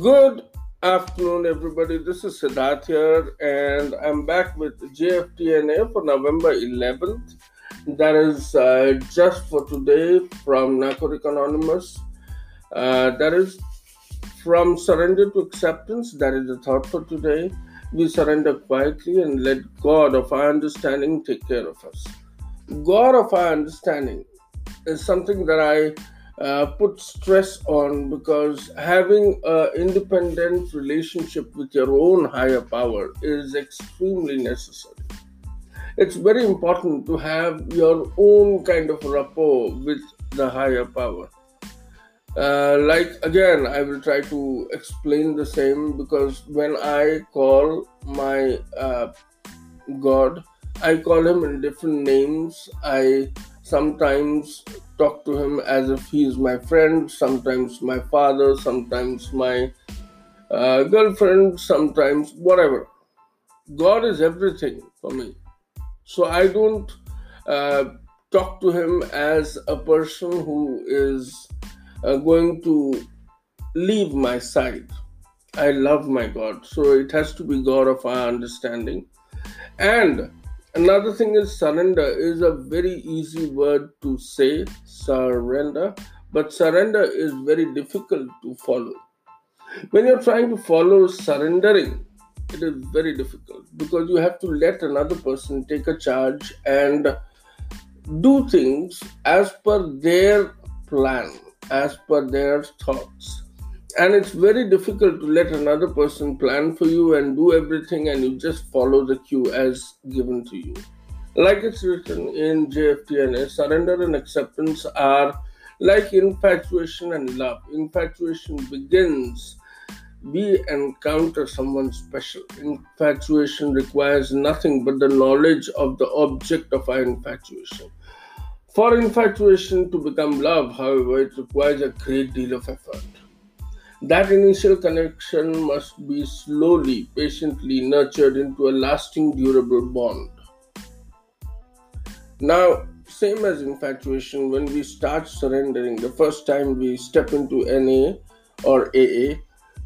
Good afternoon, everybody. This is Siddharth here, and I'm back with JFTNA for November 11th. That is uh, just for today from Narcotic Anonymous. Uh, that is from surrender to acceptance. That is the thought for today. We surrender quietly and let God of our understanding take care of us. God of our understanding is something that I uh, put stress on because having an independent relationship with your own higher power is extremely necessary. It's very important to have your own kind of rapport with the higher power. Uh, like again, I will try to explain the same because when I call my uh, God, I call him in different names. I sometimes talk to him as if he is my friend, sometimes my father, sometimes my uh, girlfriend, sometimes whatever. God is everything for me. So I don't uh, talk to him as a person who is uh, going to leave my side. I love my God. So it has to be God of our understanding. And Another thing is surrender is a very easy word to say, surrender, but surrender is very difficult to follow. When you're trying to follow surrendering, it is very difficult because you have to let another person take a charge and do things as per their plan, as per their thoughts and it's very difficult to let another person plan for you and do everything and you just follow the cue as given to you. Like it's written in jftna surrender and acceptance are like infatuation and love. Infatuation begins. We encounter someone special. Infatuation requires nothing but the knowledge of the object of our infatuation. For infatuation to become love however it requires a great deal of effort that initial connection must be slowly, patiently nurtured into a lasting, durable bond. Now, same as infatuation, when we start surrendering, the first time we step into NA or AA,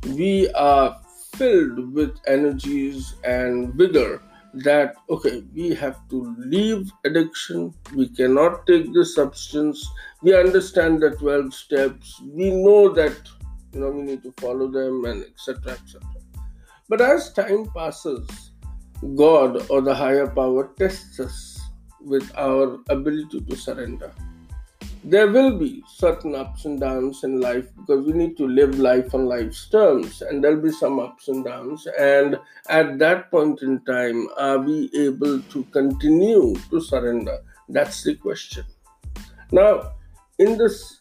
we are filled with energies and vigor that okay we have to leave addiction we cannot take the substance we understand the 12 steps we know that you know we need to follow them and etc etc but as time passes god or the higher power tests us with our ability to surrender. There will be certain ups and downs in life because we need to live life on life's terms and there'll be some ups and downs. And at that point in time are we able to continue to surrender? That's the question. Now in this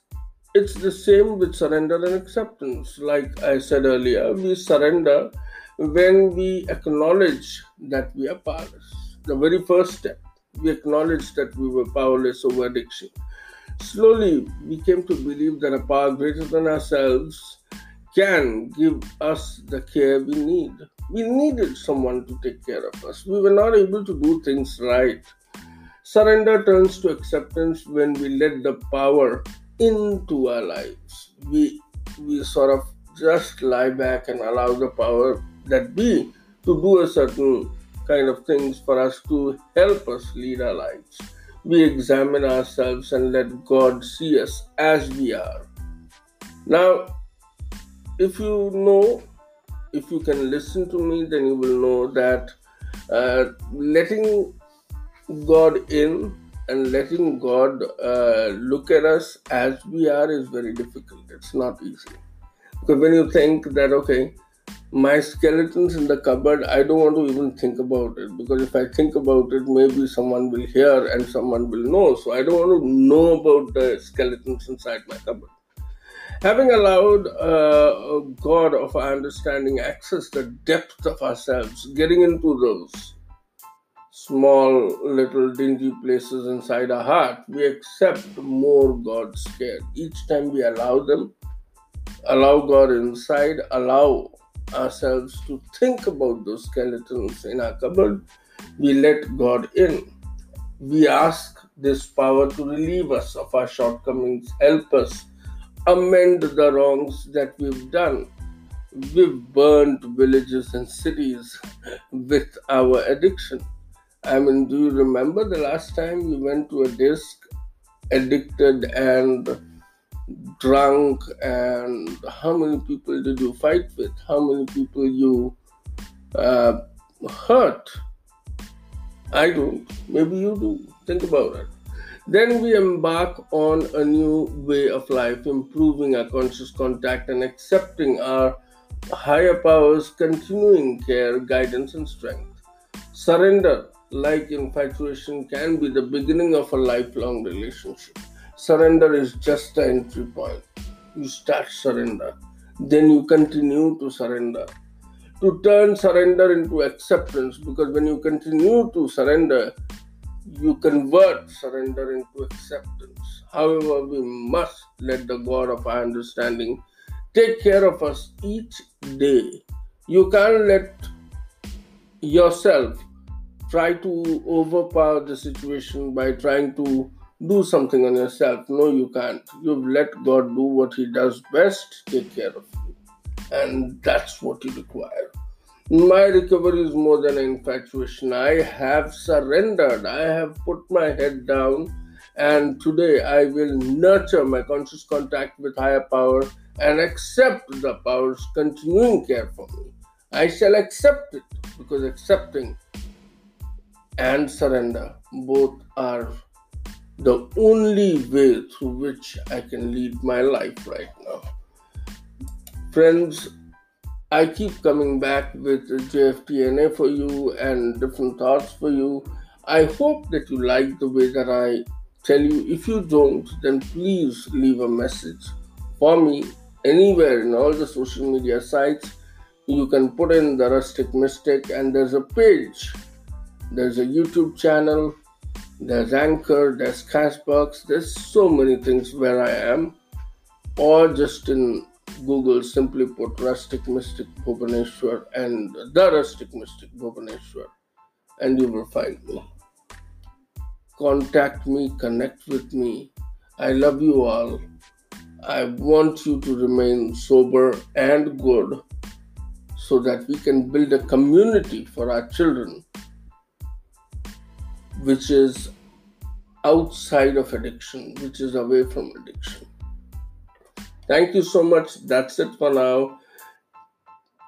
it's the same with surrender and acceptance. Like I said earlier, we surrender when we acknowledge that we are powerless. The very first step, we acknowledge that we were powerless over addiction. Slowly, we came to believe that a power greater than ourselves can give us the care we need. We needed someone to take care of us. We were not able to do things right. Surrender turns to acceptance when we let the power into our lives. We we sort of just lie back and allow the power that be to do a certain kind of things for us to help us lead our lives. We examine ourselves and let God see us as we are. Now, if you know, if you can listen to me, then you will know that uh, letting God in and letting God uh, look at us as we are is very difficult. It's not easy. Because when you think that, okay, my skeleton's in the cupboard, I don't want to even think about it. Because if I think about it, maybe someone will hear and someone will know. So I don't want to know about the skeletons inside my cupboard. Having allowed uh, God of our understanding access the depth of ourselves, getting into those small little dingy places inside our heart, we accept more God's care. Each time we allow them, allow God inside, allow ourselves to think about those skeletons in our cupboard, we let God in. We ask this power to relieve us of our shortcomings, help us amend the wrongs that we've done. we've burned villages and cities with our addiction. I mean, do you remember the last time you went to a disc addicted and drunk? And how many people did you fight with? How many people you uh, hurt? I don't. Maybe you do. Think about it. Then we embark on a new way of life improving our conscious contact and accepting our higher powers continuing care guidance and strength. Surrender like infatuation can be the beginning of a lifelong relationship Surrender is just the entry point. You start surrender, then you continue to surrender. To turn surrender into acceptance, because when you continue to surrender, you convert surrender into acceptance. However, we must let the God of our understanding take care of us each day. You can't let yourself try to overpower the situation by trying to do something on yourself. No, you can't. You've let God do what He does best, take care of you. And that's what you require. My recovery is more than an infatuation. I have surrendered. I have put my head down. And today I will nurture my conscious contact with higher power and accept the power's continuing care for me. I shall accept it because accepting and surrender both are the only way through which I can lead my life right now. Friends, I keep coming back with JFTNA for you and different thoughts for you. I hope that you like the way that I tell you. If you don't, then please leave a message for me anywhere in all the social media sites. You can put in the Rustic Mystic, and there's a page, there's a YouTube channel, there's Anchor, there's Castbox, there's so many things where I am. Or just in Google, simply put Rustic Mystic Bhubaneswar and the Rustic Mystic Bhubaneswar, and you will find me. Contact me, connect with me. I love you all. I want you to remain sober and good so that we can build a community for our children which is outside of addiction, which is away from addiction. Thank you so much. That's it for now.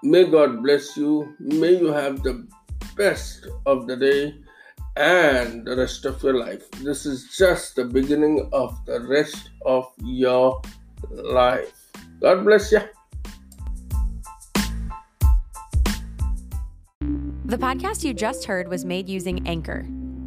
May God bless you. May you have the best of the day and the rest of your life. This is just the beginning of the rest of your life. God bless you. The podcast you just heard was made using Anchor.